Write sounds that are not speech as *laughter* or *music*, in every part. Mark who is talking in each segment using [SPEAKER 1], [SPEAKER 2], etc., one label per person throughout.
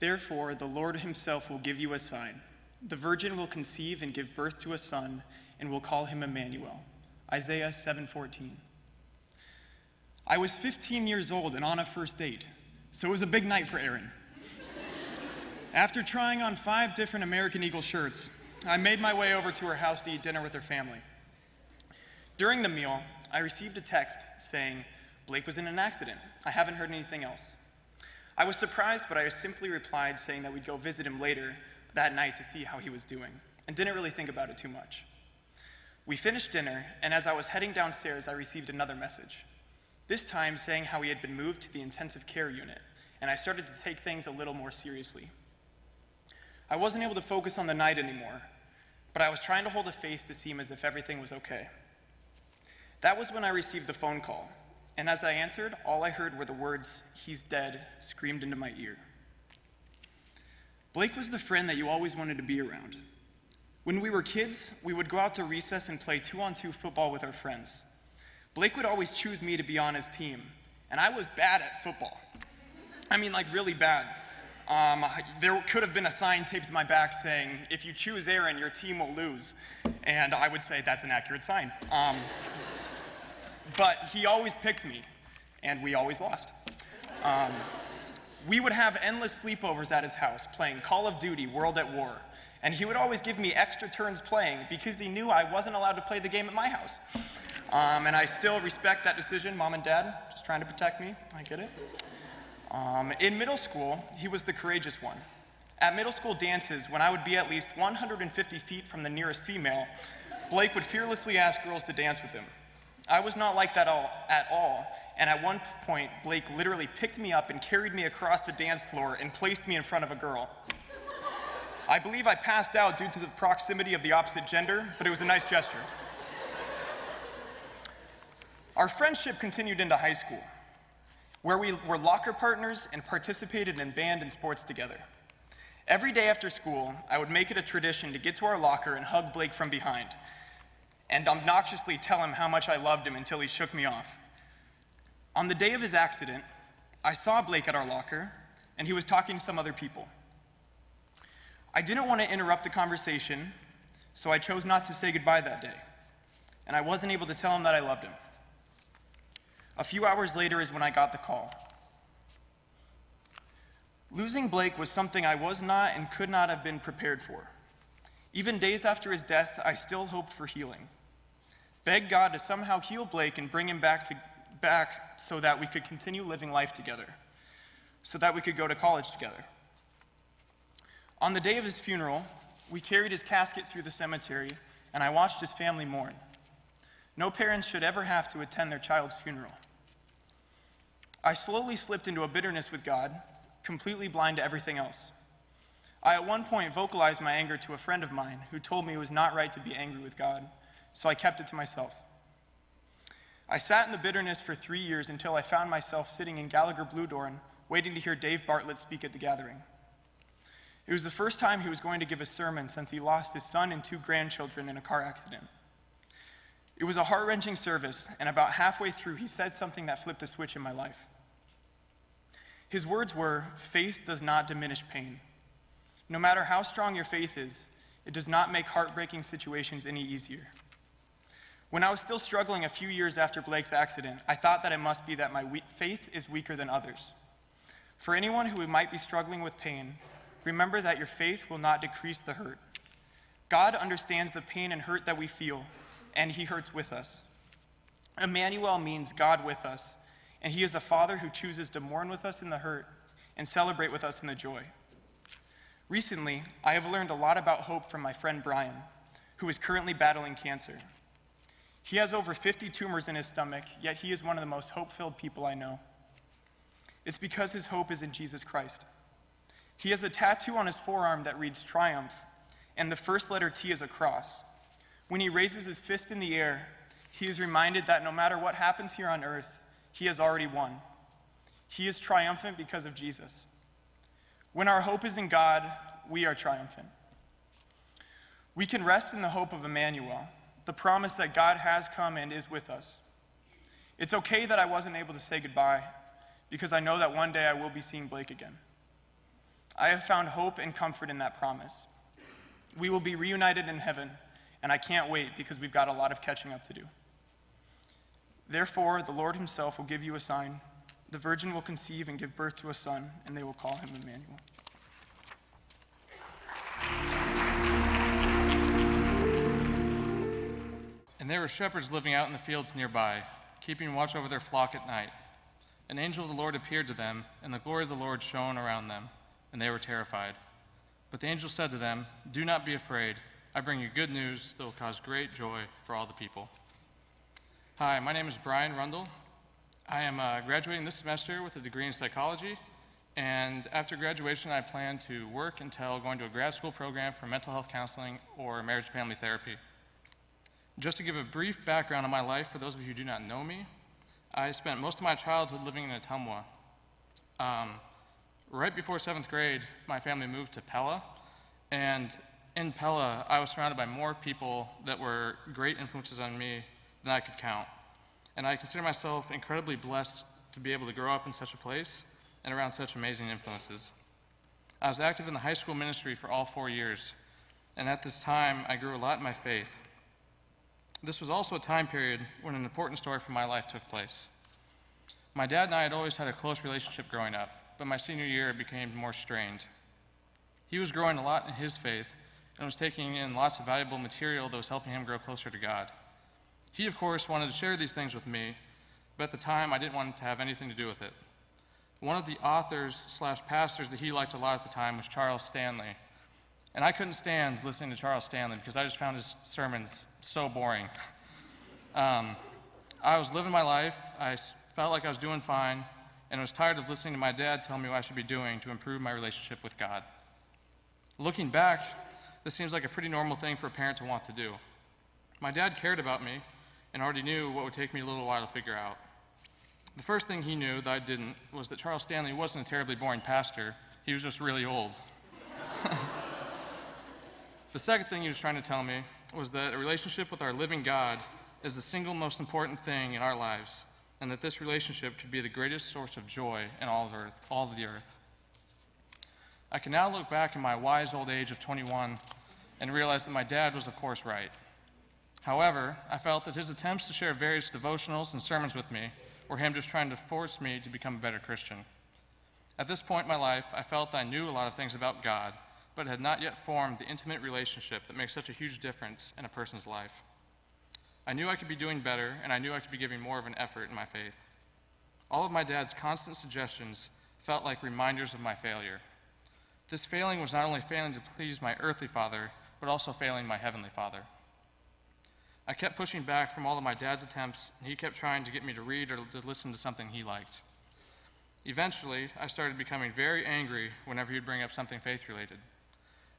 [SPEAKER 1] Therefore, the Lord himself will give you a sign. The virgin will conceive and give birth to a son, and will call him Emmanuel. Isaiah 7:14. I was 15 years old and on a first date, so it was a big night for Aaron. After trying on five different American Eagle shirts, I made my way over to her house to eat dinner with her family. During the meal, I received a text saying, Blake was in an accident. I haven't heard anything else. I was surprised, but I simply replied saying that we'd go visit him later that night to see how he was doing, and didn't really think about it too much. We finished dinner, and as I was heading downstairs, I received another message. This time saying how he had been moved to the intensive care unit, and I started to take things a little more seriously. I wasn't able to focus on the night anymore, but I was trying to hold a face to seem as if everything was okay. That was when I received the phone call, and as I answered, all I heard were the words, He's dead, screamed into my ear. Blake was the friend that you always wanted to be around. When we were kids, we would go out to recess and play two on two football with our friends. Blake would always choose me to be on his team, and I was bad at football. I mean, like, really bad. Um, there could have been a sign taped to my back saying, if you choose Aaron, your team will lose. And I would say that's an accurate sign. Um, but he always picked me, and we always lost. Um, we would have endless sleepovers at his house playing Call of Duty World at War. And he would always give me extra turns playing because he knew I wasn't allowed to play the game at my house. Um, and I still respect that decision, mom and dad, just trying to protect me. I get it. Um, in middle school, he was the courageous one. At middle school dances, when I would be at least 150 feet from the nearest female, Blake would fearlessly ask girls to dance with him. I was not like that all, at all. And at one point, Blake literally picked me up and carried me across the dance floor and placed me in front of a girl. I believe I passed out due to the proximity of the opposite gender, but it was a nice gesture. Our friendship continued into high school, where we were locker partners and participated in band and sports together. Every day after school, I would make it a tradition to get to our locker and hug Blake from behind, and obnoxiously tell him how much I loved him until he shook me off. On the day of his accident, I saw Blake at our locker, and he was talking to some other people. I didn't want to interrupt the conversation, so I chose not to say goodbye that day, and I wasn't able to tell him that I loved him. A few hours later is when I got the call. Losing Blake was something I was not and could not have been prepared for. Even days after his death, I still hoped for healing beg God to somehow heal Blake and bring him back, to, back so that we could continue living life together, so that we could go to college together. On the day of his funeral, we carried his casket through the cemetery, and I watched his family mourn. No parents should ever have to attend their child's funeral. I slowly slipped into a bitterness with God, completely blind to everything else. I at one point vocalized my anger to a friend of mine who told me it was not right to be angry with God so I kept it to myself. I sat in the bitterness for three years until I found myself sitting in Gallagher Blue Bluedorn, waiting to hear Dave Bartlett speak at the gathering. It was the first time he was going to give a sermon since he lost his son and two grandchildren in a car accident. It was a heart wrenching service, and about halfway through, he said something that flipped a switch in my life. His words were Faith does not diminish pain. No matter how strong your faith is, it does not make heartbreaking situations any easier. When I was still struggling a few years after Blake's accident, I thought that it must be that my faith is weaker than others. For anyone who might be struggling with pain, remember that your faith will not decrease the hurt. God understands the pain and hurt that we feel, and He hurts with us. Emmanuel means God with us, and He is a Father who chooses to mourn with us in the hurt and celebrate with us in the joy. Recently, I have learned a lot about hope from my friend Brian, who is currently battling cancer. He has over 50 tumors in his stomach, yet he is one of the most hope filled people I know. It's because his hope is in Jesus Christ. He has a tattoo on his forearm that reads Triumph, and the first letter T is a cross. When he raises his fist in the air, he is reminded that no matter what happens here on earth, he has already won. He is triumphant because of Jesus. When our hope is in God, we are triumphant. We can rest in the hope of Emmanuel the promise that God has come and is with us. It's okay that I wasn't able to say goodbye because I know that one day I will be seeing Blake again. I have found hope and comfort in that promise. We will be reunited in heaven, and I can't wait because we've got a lot of catching up to do. Therefore, the Lord himself will give you a sign. The virgin will conceive and give birth to a son, and they will call him Emmanuel.
[SPEAKER 2] And there were shepherds living out in the fields nearby, keeping watch over their flock at night. An angel of the Lord appeared to them, and the glory of the Lord shone around them, and they were terrified. But the angel said to them, Do not be afraid. I bring you good news that will cause great joy for all the people. Hi, my name is Brian Rundle. I am uh, graduating this semester with a degree in psychology, and after graduation, I plan to work until going to a grad school program for mental health counseling or marriage and family therapy. Just to give a brief background on my life for those of you who do not know me, I spent most of my childhood living in Ottumwa. Um, right before seventh grade, my family moved to Pella, and in Pella, I was surrounded by more people that were great influences on me than I could count. And I consider myself incredibly blessed to be able to grow up in such a place and around such amazing influences. I was active in the high school ministry for all four years, and at this time, I grew a lot in my faith. This was also a time period when an important story from my life took place. My dad and I had always had a close relationship growing up, but my senior year it became more strained. He was growing a lot in his faith and was taking in lots of valuable material that was helping him grow closer to God. He, of course, wanted to share these things with me, but at the time I didn't want to have anything to do with it. One of the authors slash pastors that he liked a lot at the time was Charles Stanley. And I couldn't stand listening to Charles Stanley because I just found his sermons so boring. *laughs* Um, I was living my life, I felt like I was doing fine, and I was tired of listening to my dad tell me what I should be doing to improve my relationship with God. Looking back, this seems like a pretty normal thing for a parent to want to do. My dad cared about me and already knew what would take me a little while to figure out. The first thing he knew that I didn't was that Charles Stanley wasn't a terribly boring pastor, he was just really old. *laughs* the second thing he was trying to tell me was that a relationship with our living God is the single most important thing in our lives, and that this relationship could be the greatest source of joy in all of, earth, all of the earth. I can now look back in my wise old age of 21 and realize that my dad was, of course, right. However, I felt that his attempts to share various devotionals and sermons with me were him just trying to force me to become a better Christian. At this point in my life, I felt I knew a lot of things about God, but had not yet formed the intimate relationship that makes such a huge difference in a person's life. I knew I could be doing better, and I knew I could be giving more of an effort in my faith. All of my dad's constant suggestions felt like reminders of my failure. This failing was not only failing to please my earthly father, but also failing my heavenly father. I kept pushing back from all of my dad's attempts, and he kept trying to get me to read or to listen to something he liked. Eventually, I started becoming very angry whenever he'd bring up something faith related.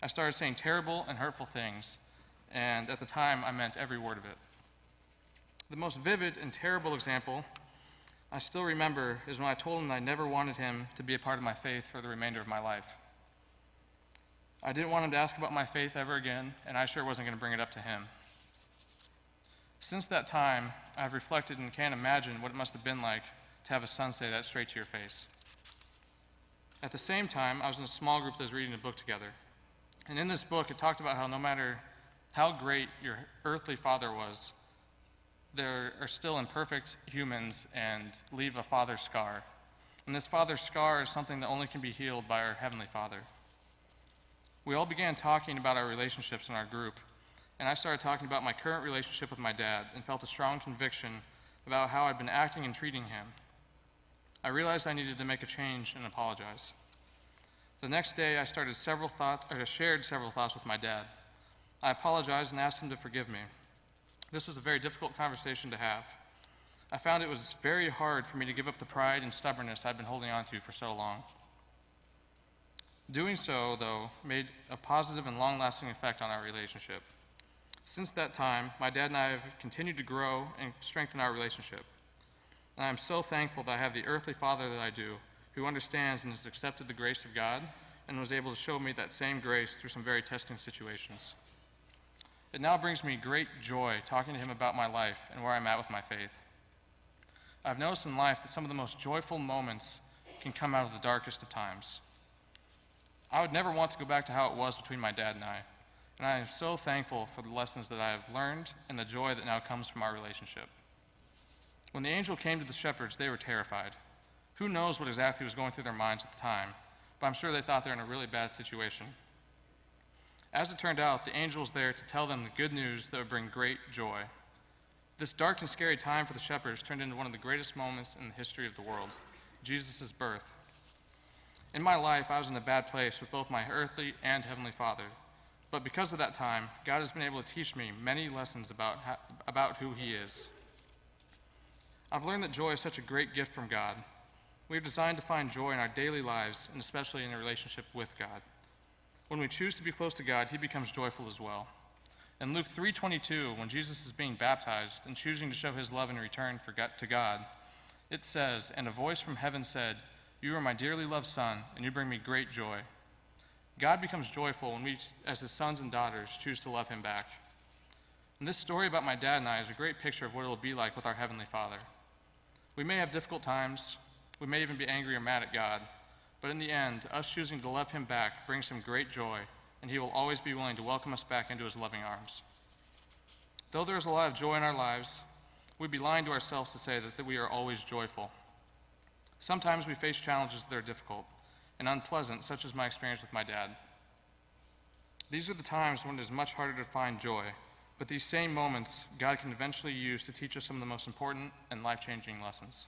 [SPEAKER 2] I started saying terrible and hurtful things, and at the time, I meant every word of it. The most vivid and terrible example I still remember is when I told him that I never wanted him to be a part of my faith for the remainder of my life. I didn't want him to ask about my faith ever again, and I sure wasn't going to bring it up to him. Since that time, I've reflected and can't imagine what it must have been like to have a son say that straight to your face. At the same time, I was in a small group that was reading a book together. And in this book, it talked about how no matter how great your earthly father was, there are still imperfect humans and leave a father scar. And this father scar is something that only can be healed by our Heavenly Father. We all began talking about our relationships in our group, and I started talking about my current relationship with my dad and felt a strong conviction about how I'd been acting and treating him. I realized I needed to make a change and apologize. The next day, I started several thoughts, or shared several thoughts with my dad. I apologized and asked him to forgive me. This was a very difficult conversation to have. I found it was very hard for me to give up the pride and stubbornness I'd been holding on to for so long. Doing so, though, made a positive and long lasting effect on our relationship. Since that time, my dad and I have continued to grow and strengthen our relationship. And I am so thankful that I have the earthly father that I do, who understands and has accepted the grace of God and was able to show me that same grace through some very testing situations. It now brings me great joy talking to him about my life and where I'm at with my faith. I've noticed in life that some of the most joyful moments can come out of the darkest of times. I would never want to go back to how it was between my dad and I. And I am so thankful for the lessons that I have learned and the joy that now comes from our relationship. When the angel came to the shepherds, they were terrified. Who knows what exactly was going through their minds at the time, but I'm sure they thought they were in a really bad situation. As it turned out, the angel was there to tell them the good news that would bring great joy. This dark and scary time for the shepherds turned into one of the greatest moments in the history of the world Jesus' birth. In my life, I was in a bad place with both my earthly and heavenly father. But because of that time, God has been able to teach me many lessons about, how, about who He is. I've learned that joy is such a great gift from God. We are designed to find joy in our daily lives, and especially in a relationship with God. When we choose to be close to God, He becomes joyful as well. In Luke 3:22, when Jesus is being baptized and choosing to show His love in return for God, to God, it says, "And a voice from heaven said, You are my dearly loved Son, and you bring me great joy." God becomes joyful when we, as His sons and daughters, choose to love Him back. And this story about my dad and I is a great picture of what it will be like with our Heavenly Father. We may have difficult times, we may even be angry or mad at God, but in the end, us choosing to love Him back brings Him great joy, and He will always be willing to welcome us back into His loving arms. Though there is a lot of joy in our lives, we'd be lying to ourselves to say that, that we are always joyful. Sometimes we face challenges that are difficult and unpleasant, such as my experience with my dad. These are the times when it is much harder to find joy, but these same moments God can eventually use to teach us some of the most important and life changing lessons.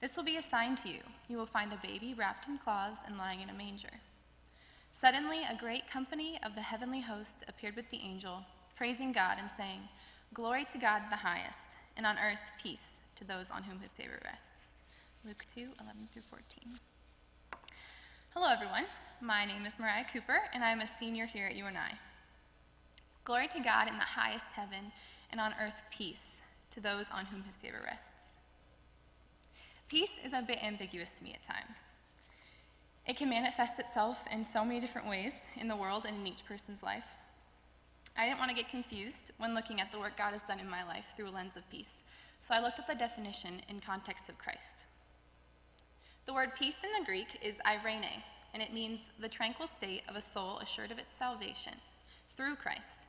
[SPEAKER 3] This will be a sign to you. You will find a baby wrapped in cloths and lying in a manger. Suddenly, a great company of the heavenly host appeared with the angel, praising God and saying, Glory to God the highest, and on earth peace to those on whom his favor rests. Luke 2 11 through 14. Hello, everyone. My name is Mariah Cooper, and I'm a senior here at UNI. Glory to God in the highest heaven, and on earth peace to those on whom his favor rests. Peace is a bit ambiguous to me at times. It can manifest itself in so many different ways in the world and in each person's life. I didn't want to get confused when looking at the work God has done in my life through a lens of peace, so I looked at the definition in context of Christ. The word peace in the Greek is eirene, and it means the tranquil state of a soul assured of its salvation through Christ,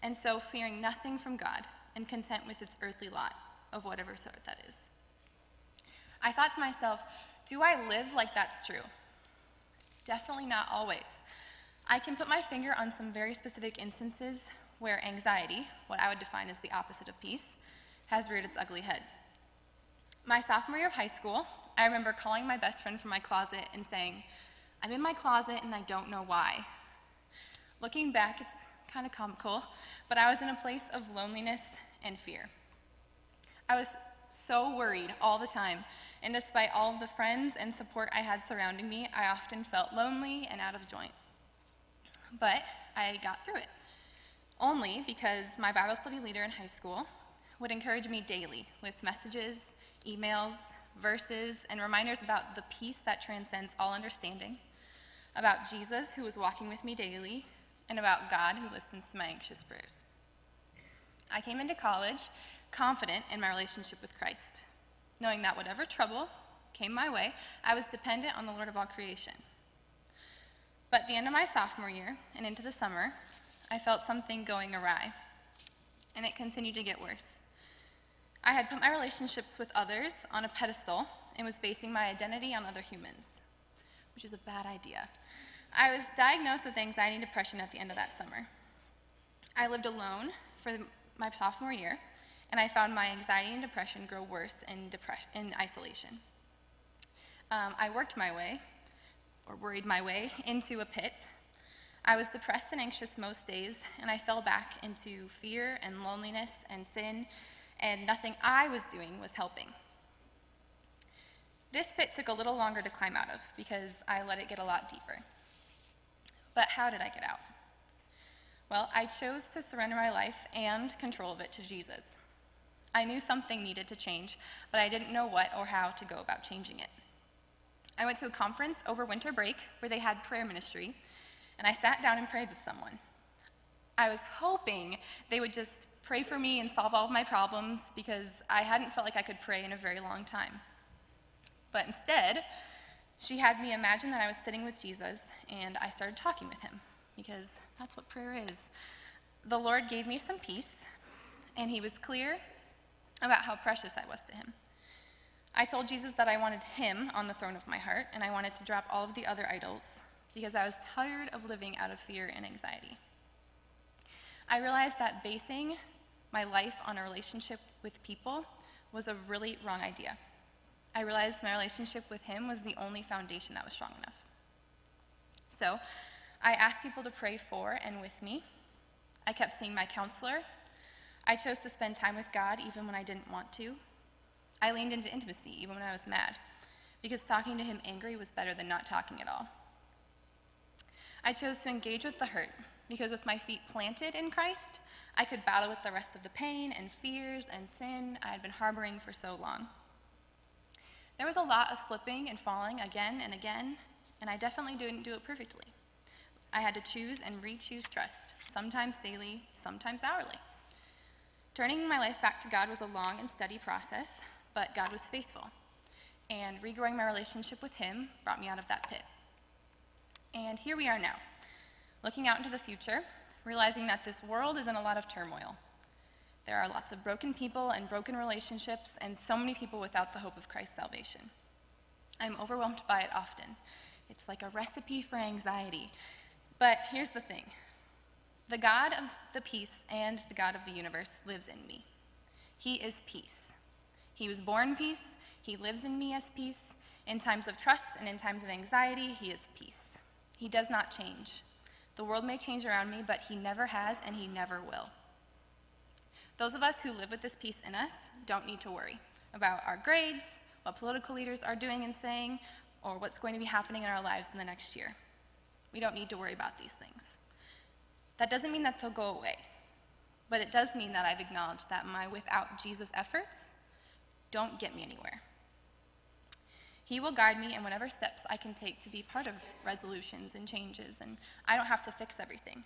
[SPEAKER 3] and so fearing nothing from God and content with its earthly lot of whatever sort that is. I thought to myself, do I live like that's true? Definitely not always. I can put my finger on some very specific instances where anxiety, what I would define as the opposite of peace, has reared its ugly head. My sophomore year of high school, I remember calling my best friend from my closet and saying, I'm in my closet and I don't know why. Looking back, it's kind of comical, but I was in a place of loneliness and fear. I was so worried all the time and despite all of the friends and support I had surrounding me, I often felt lonely and out of joint. But I got through it. Only because my Bible study leader in high school would encourage me daily with messages, emails, verses, and reminders about the peace that transcends all understanding, about Jesus who was walking with me daily, and about God who listens to my anxious prayers. I came into college confident in my relationship with Christ knowing that whatever trouble came my way, I was dependent on the Lord of all creation. But at the end of my sophomore year and into the summer, I felt something going awry, and it continued to get worse. I had put my relationships with others on a pedestal and was basing my identity on other humans, which is a bad idea. I was diagnosed with anxiety and depression at the end of that summer. I lived alone for my sophomore year and I found my anxiety and depression grow worse in, depression, in isolation. Um, I worked my way, or worried my way, into a pit. I was depressed and anxious most days, and I fell back into fear and loneliness and sin, and nothing I was doing was helping. This pit took a little longer to climb out of because I let it get a lot deeper. But how did I get out? Well, I chose to surrender my life and control of it to Jesus. I knew something needed to change, but I didn't know what or how to go about changing it. I went to a conference over winter break where they had prayer ministry, and I sat down and prayed with someone. I was hoping they would just pray for me and solve all of my problems because I hadn't felt like I could pray in a very long time. But instead, she had me imagine that I was sitting with Jesus and I started talking with him because that's what prayer is. The Lord gave me some peace, and he was clear about how precious I was to him. I told Jesus that I wanted him on the throne of my heart, and I wanted to drop all of the other idols because I was tired of living out of fear and anxiety. I realized that basing my life on a relationship with people was a really wrong idea. I realized my relationship with him was the only foundation that was strong enough. So I asked people to pray for and with me. I kept seeing my counselor. I chose to spend time with God even when I didn't want to. I leaned into intimacy even when I was mad, because talking to him angry was better than not talking at all. I chose to engage with the hurt, because with my feet planted in Christ, I could battle with the rest of the pain and fears and sin I had been harboring for so long. There was a lot of slipping and falling again and again, and I definitely didn't do it perfectly. I had to choose and re choose trust, sometimes daily, sometimes hourly. Turning my life back to God was a long and steady process, but God was faithful. And regrowing my relationship with Him brought me out of that pit. And here we are now, looking out into the future, realizing that this world is in a lot of turmoil. There are lots of broken people and broken relationships, and so many people without the hope of Christ's salvation. I'm overwhelmed by it often. It's like a recipe for anxiety. But here's the thing the God of the peace and the God of the universe lives in me. He is peace. He was born peace. He lives in me as peace. In times of trust and in times of anxiety, He is peace. He does not change. The world may change around me, but He never has and He never will. Those of us who live with this peace in us don't need to worry about our grades, what political leaders are doing and saying, or what's going to be happening in our lives in the next year. We don't need to worry about these things. That doesn't mean that they'll go away, but it does mean that I've acknowledged that my without Jesus efforts don't get me anywhere. He will guide me in whatever steps I can take to be part of resolutions and changes, and I don't have to fix everything.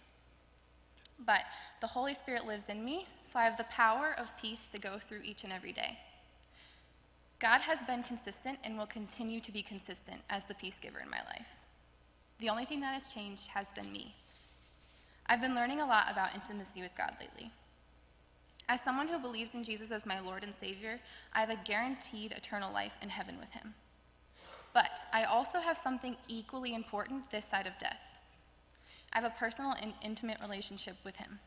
[SPEAKER 3] But the Holy Spirit lives in me, so I have the power of peace to go through each and every day. God has been consistent and will continue to be consistent as the peace giver in my life. The only thing that has changed has been me. I've been learning a lot about intimacy with God lately. As someone who believes in Jesus as my Lord and Savior, I have a guaranteed eternal life in heaven with Him. But I also have something equally important this side of death. I have a personal and intimate relationship with Him.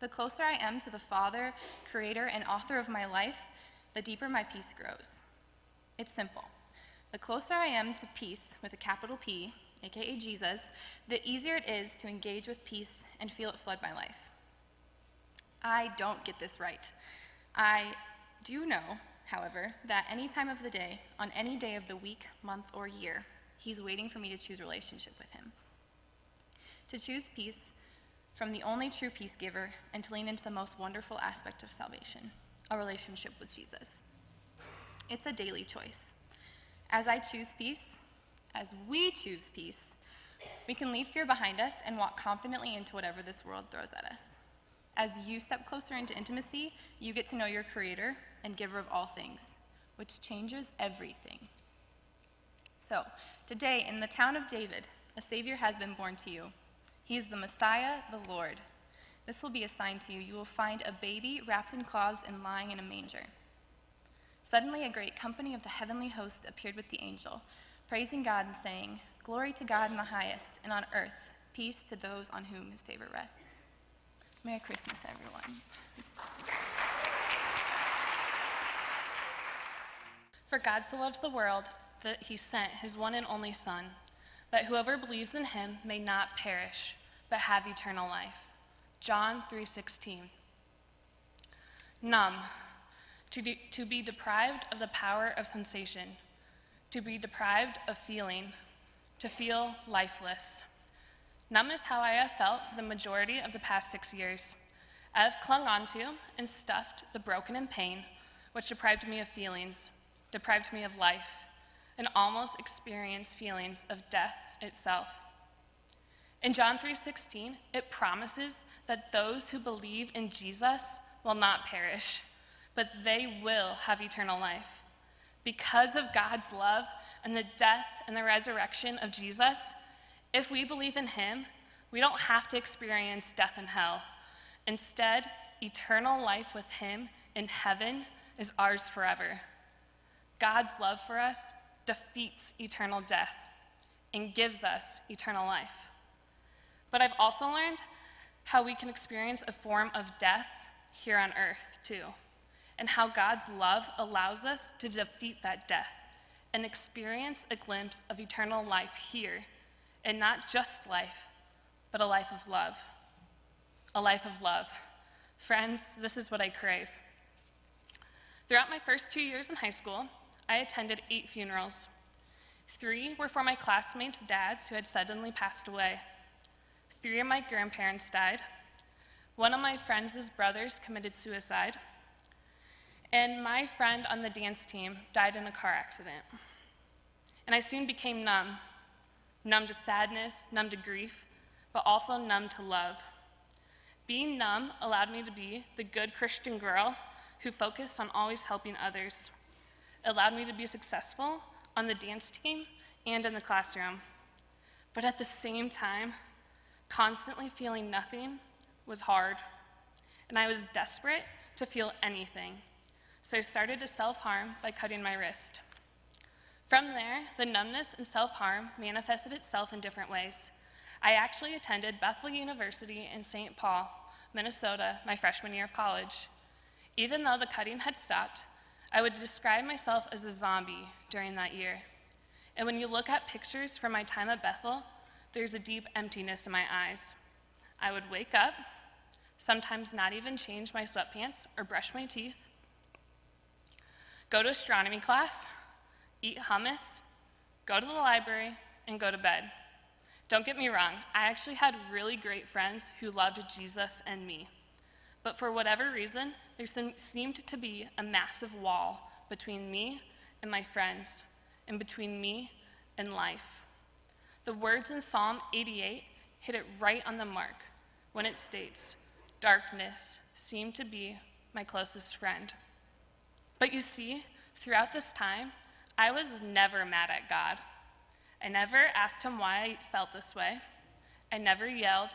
[SPEAKER 3] The closer I am to the Father, Creator, and author of my life, the deeper my peace grows. It's simple. The closer I am to peace with a capital P, aka Jesus, the easier it is to engage with peace and feel it flood my life. I don't get this right. I do know, however, that any time of the day, on any day of the week, month, or year, He's waiting for me to choose relationship with Him to choose peace from the only true peace giver and to lean into the most wonderful aspect of salvation a relationship with Jesus. It's a daily choice. As I choose peace, as we choose peace, we can leave fear behind us and walk confidently into whatever this world throws at us. As you step closer into intimacy, you get to know your Creator and Giver of all things, which changes everything. So, today in the town of David, a Savior has been born to you. He is the Messiah, the Lord. This will be a sign to you. You will find a baby wrapped in cloths and lying in a manger. Suddenly, a great company of the heavenly host appeared with the angel, praising God and saying, Glory to God in the highest, and on earth, peace to those on whom his favor rests. Merry Christmas, everyone.
[SPEAKER 4] For God so loved the world that he sent his one and only Son that whoever believes in him may not perish, but have eternal life. John 3:16. Numb, to, de- to be deprived of the power of sensation, to be deprived of feeling, to feel lifeless, Numb is how I have felt for the majority of the past six years. I have clung onto and stuffed the broken and pain, which deprived me of feelings, deprived me of life, and almost experienced feelings of death itself. In John 3:16, it promises that those who believe in Jesus will not perish, but they will have eternal life. Because of God's love and the death and the resurrection of Jesus, if we believe in him, we don't have to experience death and hell. Instead, eternal life with him in heaven is ours forever. God's love for us defeats eternal death and gives us eternal life. But I've also learned how we can experience a form of death here on earth, too, and how God's love allows us to defeat that death and experience a glimpse of eternal life here, and not just life, but a life of love. A life of love. Friends, this is what I crave. Throughout my first two years in high school, I attended eight funerals. Three were for my classmates' dads who had suddenly passed away. Three of my grandparents died. One of my friends' brothers committed suicide. And my friend on the dance team died in a car accident. And I soon became numb numb to sadness, numb to grief, but also numb to love. Being numb allowed me to be the good Christian girl who focused on always helping others. It allowed me to be successful on the dance team and in the classroom. But at the same time, Constantly feeling nothing was hard, and I was desperate to feel anything. So I started to self harm by cutting my wrist. From there, the numbness and self harm manifested itself in different ways. I actually attended Bethel University in St. Paul, Minnesota, my freshman year of college. Even though the cutting had stopped, I would describe myself as a zombie during that year. And when you look at pictures from my time at Bethel, there's a deep emptiness in my eyes. I would wake up, sometimes not even change my sweatpants or brush my teeth, go to astronomy class, eat hummus, go to the library, and go to bed. Don't get me wrong, I actually had really great friends who loved Jesus and me. But for whatever reason, there seemed to be a massive wall between me and my friends, and between me and life. The words in Psalm 88 hit it right on the mark when it states, Darkness seemed to be my closest friend. But you see, throughout this time, I was never mad at God. I never asked him why I felt this way. I never yelled.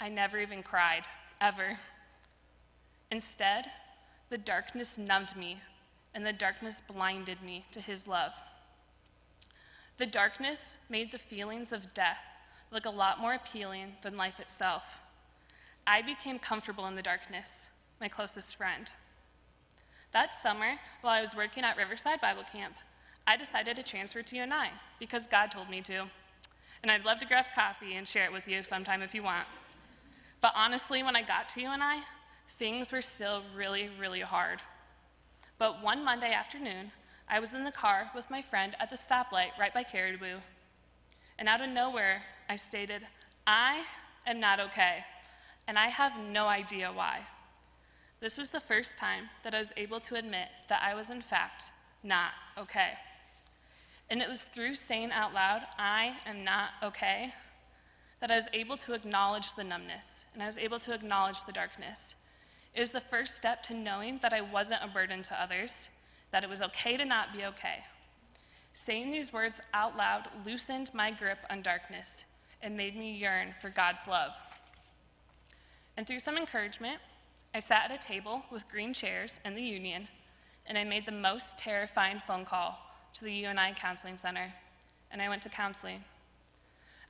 [SPEAKER 4] I never even cried, ever. Instead, the darkness numbed me, and the darkness blinded me to his love. The darkness made the feelings of death look a lot more appealing than life itself. I became comfortable in the darkness, my closest friend. That summer, while I was working at Riverside Bible Camp, I decided to transfer to UNI because God told me to. And I'd love to grab coffee and share it with you sometime if you want. But honestly, when I got to UNI, things were still really, really hard. But one Monday afternoon, I was in the car with my friend at the stoplight right by Caribou. And out of nowhere, I stated, I am not okay, and I have no idea why. This was the first time that I was able to admit that I was, in fact, not okay. And it was through saying out loud, I am not okay, that I was able to acknowledge the numbness and I was able to acknowledge the darkness. It was the first step to knowing that I wasn't a burden to others that it was okay to not be okay. Saying these words out loud loosened my grip on darkness and made me yearn for God's love. And through some encouragement, I sat at a table with green chairs in the union, and I made the most terrifying phone call to the UNI Counseling Center, and I went to counseling.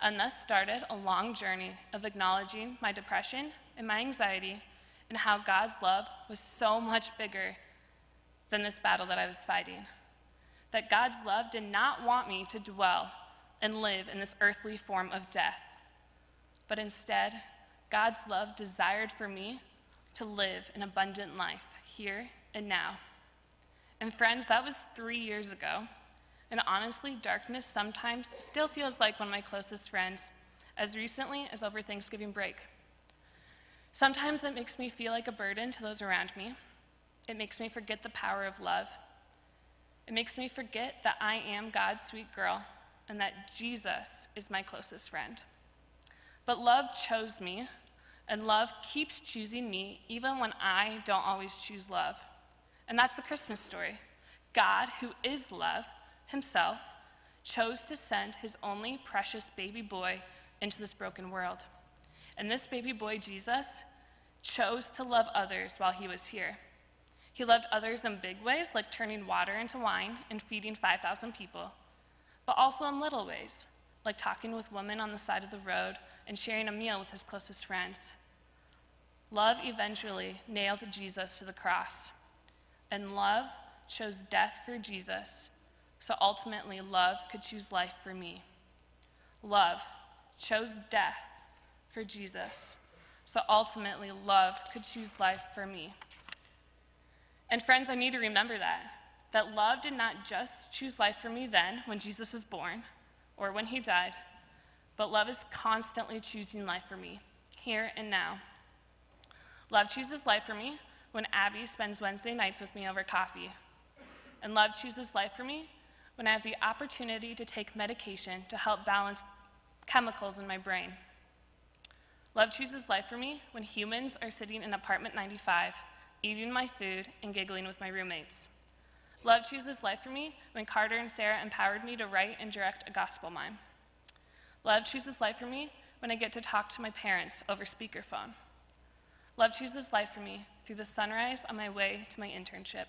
[SPEAKER 4] And thus started a long journey of acknowledging my depression and my anxiety and how God's love was so much bigger than this battle that I was fighting. That God's love did not want me to dwell and live in this earthly form of death, but instead, God's love desired for me to live an abundant life here and now. And friends, that was three years ago. And honestly, darkness sometimes still feels like one of my closest friends. as recently as over Thanksgiving break. Sometimes it makes me feel like a burden to those around me. It makes me forget the power of love. It makes me forget that I am God's sweet girl and that Jesus is my closest friend. But love chose me, and love keeps choosing me even when I don't always choose love. And that's the Christmas story. God, who is love himself, chose to send his only precious baby boy into this broken world. And this baby boy, Jesus, chose to love others while he was here. He loved others in big ways, like turning water into wine and feeding 5,000 people, but also in little ways, like talking with women on the side of the road and sharing a meal with his closest friends. Love eventually nailed Jesus to the cross, and love chose death for Jesus, so ultimately love could choose life for me. Love chose death for Jesus, so ultimately love could choose life for me. And friends, I need to remember that. That love did not just choose life for me then, when Jesus was born, or when he died, but love is constantly choosing life for me, here and now. Love chooses life for me when Abby spends Wednesday nights with me over coffee. And love chooses life for me when I have the opportunity to take medication to help balance chemicals in my brain. Love chooses life for me when humans are sitting in apartment 95 eating my food, and giggling with my roommates. Love chooses life for me when Carter and Sarah empowered me to write and direct a gospel mime. Love chooses life for me when I get to talk to my parents over speakerphone. Love chooses life for me through the sunrise on my way to my internship.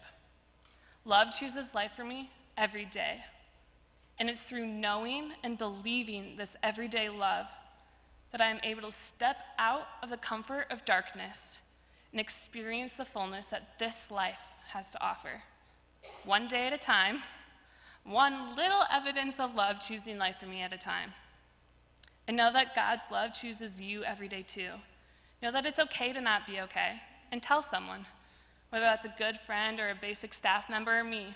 [SPEAKER 4] Love chooses life for me every day. And it's through knowing and believing this everyday love that I am able to step out of the comfort of darkness and experience the fullness that this life has to offer. One day at a time, one little evidence of love choosing life for me at a time. And know that God's love chooses you every day too. Know that it's okay to not be okay, and tell someone, whether that's a good friend or a basic staff member or me.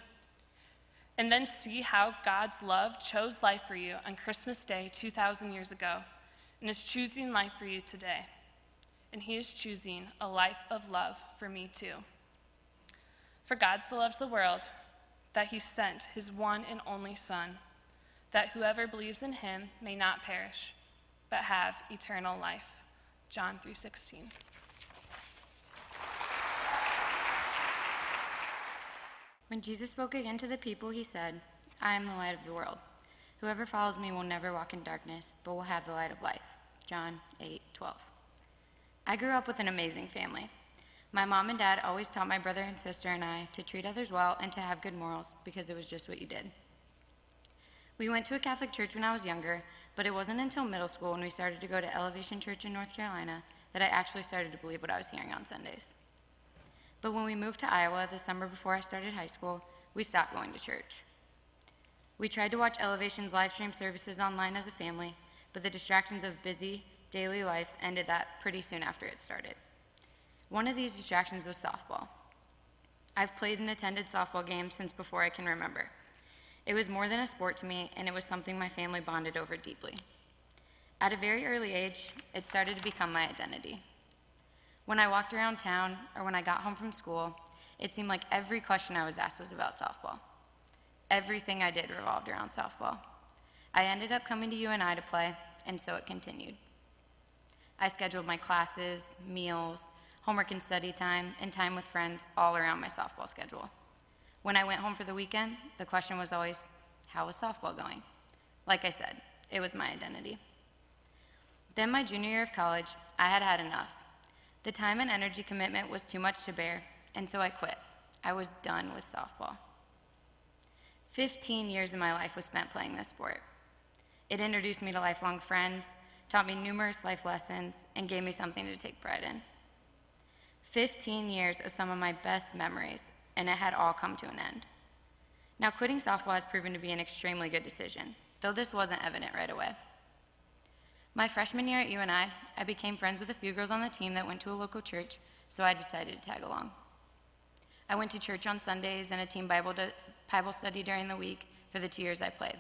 [SPEAKER 4] And then see how God's love chose life for you on Christmas Day 2,000 years ago and is choosing life for you today and he is choosing a life of love for me too. For God so loves the world that he sent his one and only Son, that whoever believes in him may not perish, but have eternal life. John 3:16.
[SPEAKER 5] When Jesus spoke again to the people, he said, I am the light of the world. Whoever follows me will never walk in darkness, but will have the light of life. John 8:12. I grew up with an amazing family. My mom and dad always taught my brother and sister and I to treat others well and to have good morals because it was just what you did. We went to a Catholic church when I was younger, but it wasn't until middle school when we started to go to Elevation Church in North Carolina that I actually started to believe what I was hearing on Sundays. But when we moved to Iowa the summer before I started high school, we stopped going to church. We tried to watch Elevation's live stream services online as a family, but the distractions of busy, daily life ended that pretty soon after it started. One of these distractions was softball. I've played and attended softball games since before I can remember. It was more than a sport to me, and it was something my family bonded over deeply. At a very early age, it started to become my identity. When I walked around town or when I got home from school, it seemed like every question I was asked was about softball. Everything I did revolved around softball. I ended up coming to UNI to play, and so it continued. I scheduled my classes, meals, homework and study time, and time with friends all around my softball schedule. When I went home for the weekend, the question was always, How was softball going? Like I said, it was my identity. Then, my junior year of college, I had had enough. The time and energy commitment was too much to bear, and so I quit. I was done with softball. 15 years of my life was spent playing this sport. It introduced me to lifelong friends, taught me numerous life lessons, and gave me something to take pride in. 15 years of some of my best memories, and it had all come to an end. Now, quitting softball has proven to be an extremely good decision, though this wasn't evident right away. My freshman year at UNI, I became friends with a few girls on the team that went to a local church, so I decided to tag along. I went to church on Sundays and a team Bible, Bible study during the week for the two years I played.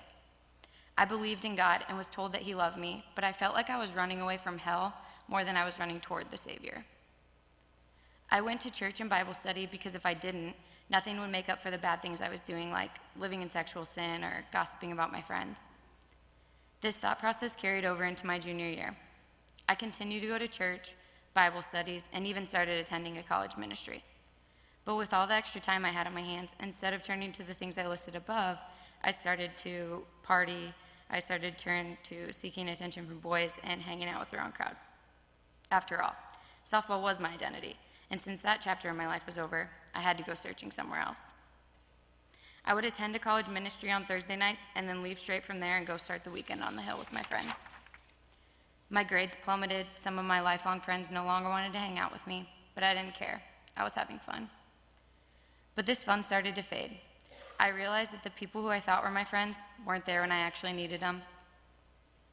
[SPEAKER 5] I believed in God and was told that He loved me, but I felt like I was running away from hell more than I was running toward the Savior. I went to church and Bible study because if I didn't, nothing would make up for the bad things I was doing, like living in sexual sin or gossiping about my friends. This thought process carried over into my junior year. I continued to go to church, Bible studies, and even started attending a college ministry. But with all the extra time I had on my hands, instead of turning to the things I listed above, I started to party. I started to turn to seeking attention from boys and hanging out with the wrong crowd. After all, softball was my identity, and since that chapter of my life was over, I had to go searching somewhere else. I would attend a college ministry on Thursday nights and then leave straight from there and go start the weekend on the hill with my friends. My grades plummeted. Some of my lifelong friends no longer wanted to hang out with me, but I didn't care. I was having fun. But this fun started to fade. I realized that the people who I thought were my friends weren't there when I actually needed them.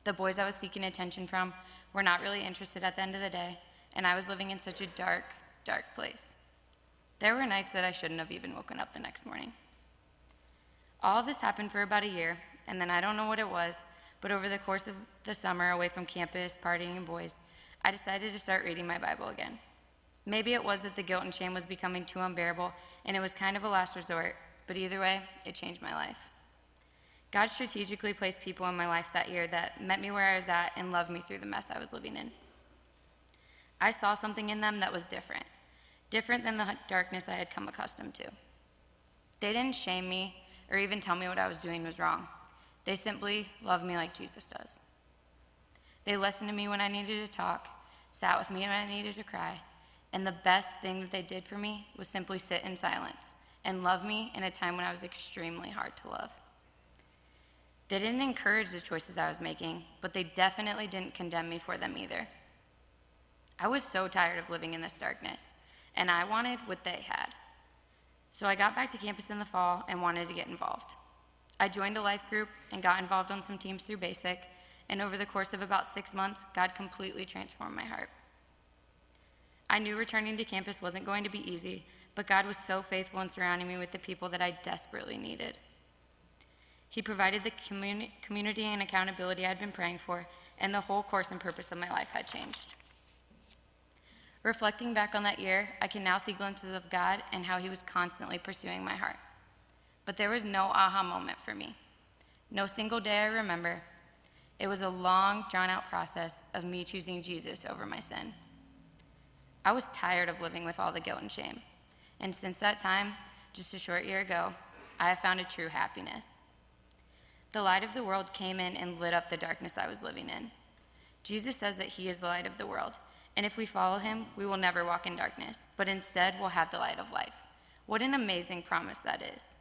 [SPEAKER 5] The boys I was seeking attention from were not really interested at the end of the day, and I was living in such a dark, dark place. There were nights that I shouldn't have even woken up the next morning. All this happened for about a year, and then I don't know what it was, but over the course of the summer, away from campus, partying, and boys, I decided to start reading my Bible again. Maybe it was that the guilt and shame was becoming too unbearable, and it was kind of a last resort, but either way, it changed my life. God strategically placed people in my life that year that met me where I was at and loved me through the mess I was living in. I saw something in them that was different, different than the darkness I had come accustomed to. They didn't shame me or even tell me what I was doing was wrong. They simply loved me like Jesus does. They listened to me when I needed to talk, sat with me when I needed to cry, and the best thing that they did for me was simply sit in silence and love me in a time when I was extremely hard to love. They didn't encourage the choices I was making, but they definitely didn't condemn me for them either. I was so tired of living in this darkness, and I wanted what they had. So I got back to campus in the fall and wanted to get involved. I joined a life group and got involved on some teams through Basic, and over the course of about six months, God completely transformed my heart. I knew returning to campus wasn't going to be easy, but God was so faithful in surrounding me with the people that I desperately needed. He provided the communi- community and accountability I'd been praying for, and the whole course and purpose of my life had changed. Reflecting back on that year, I can now see glimpses of God and how He was constantly pursuing my heart. But there was no aha moment for me. No single day I remember. It was a long, drawn out process of me choosing Jesus over my sin. I was tired of living with all the guilt and shame. And since that time, just a short year ago, I have found a true happiness. The light of the world came in and lit up the darkness I was living in. Jesus says that He is the light of the world, and if we follow him, we will never walk in darkness, but instead will have the light of life. What an amazing promise that is!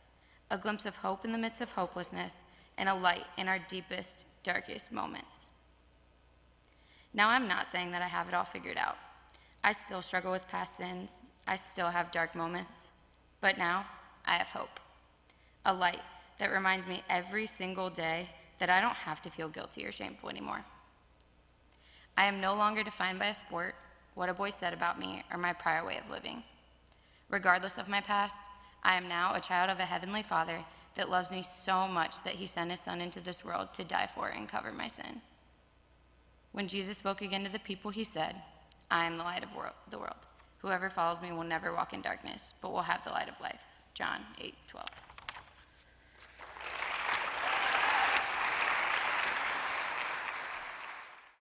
[SPEAKER 5] A glimpse of hope in the midst of hopelessness, and a light in our deepest, darkest moments. Now, I'm not saying that I have it all figured out. I still struggle with past sins, I still have dark moments, but now I have hope. A light that reminds me every single day that I don't have to feel guilty or shameful anymore. I am no longer defined by a sport, what a boy said about me, or my prior way of living. Regardless of my past, I am now a child of a heavenly Father that loves me so much that he sent his Son into this world to die for and cover my sin. When Jesus spoke again to the people, he said, I am the light of the world. Whoever follows me will never walk in darkness, but will have the light of life. John 8 12.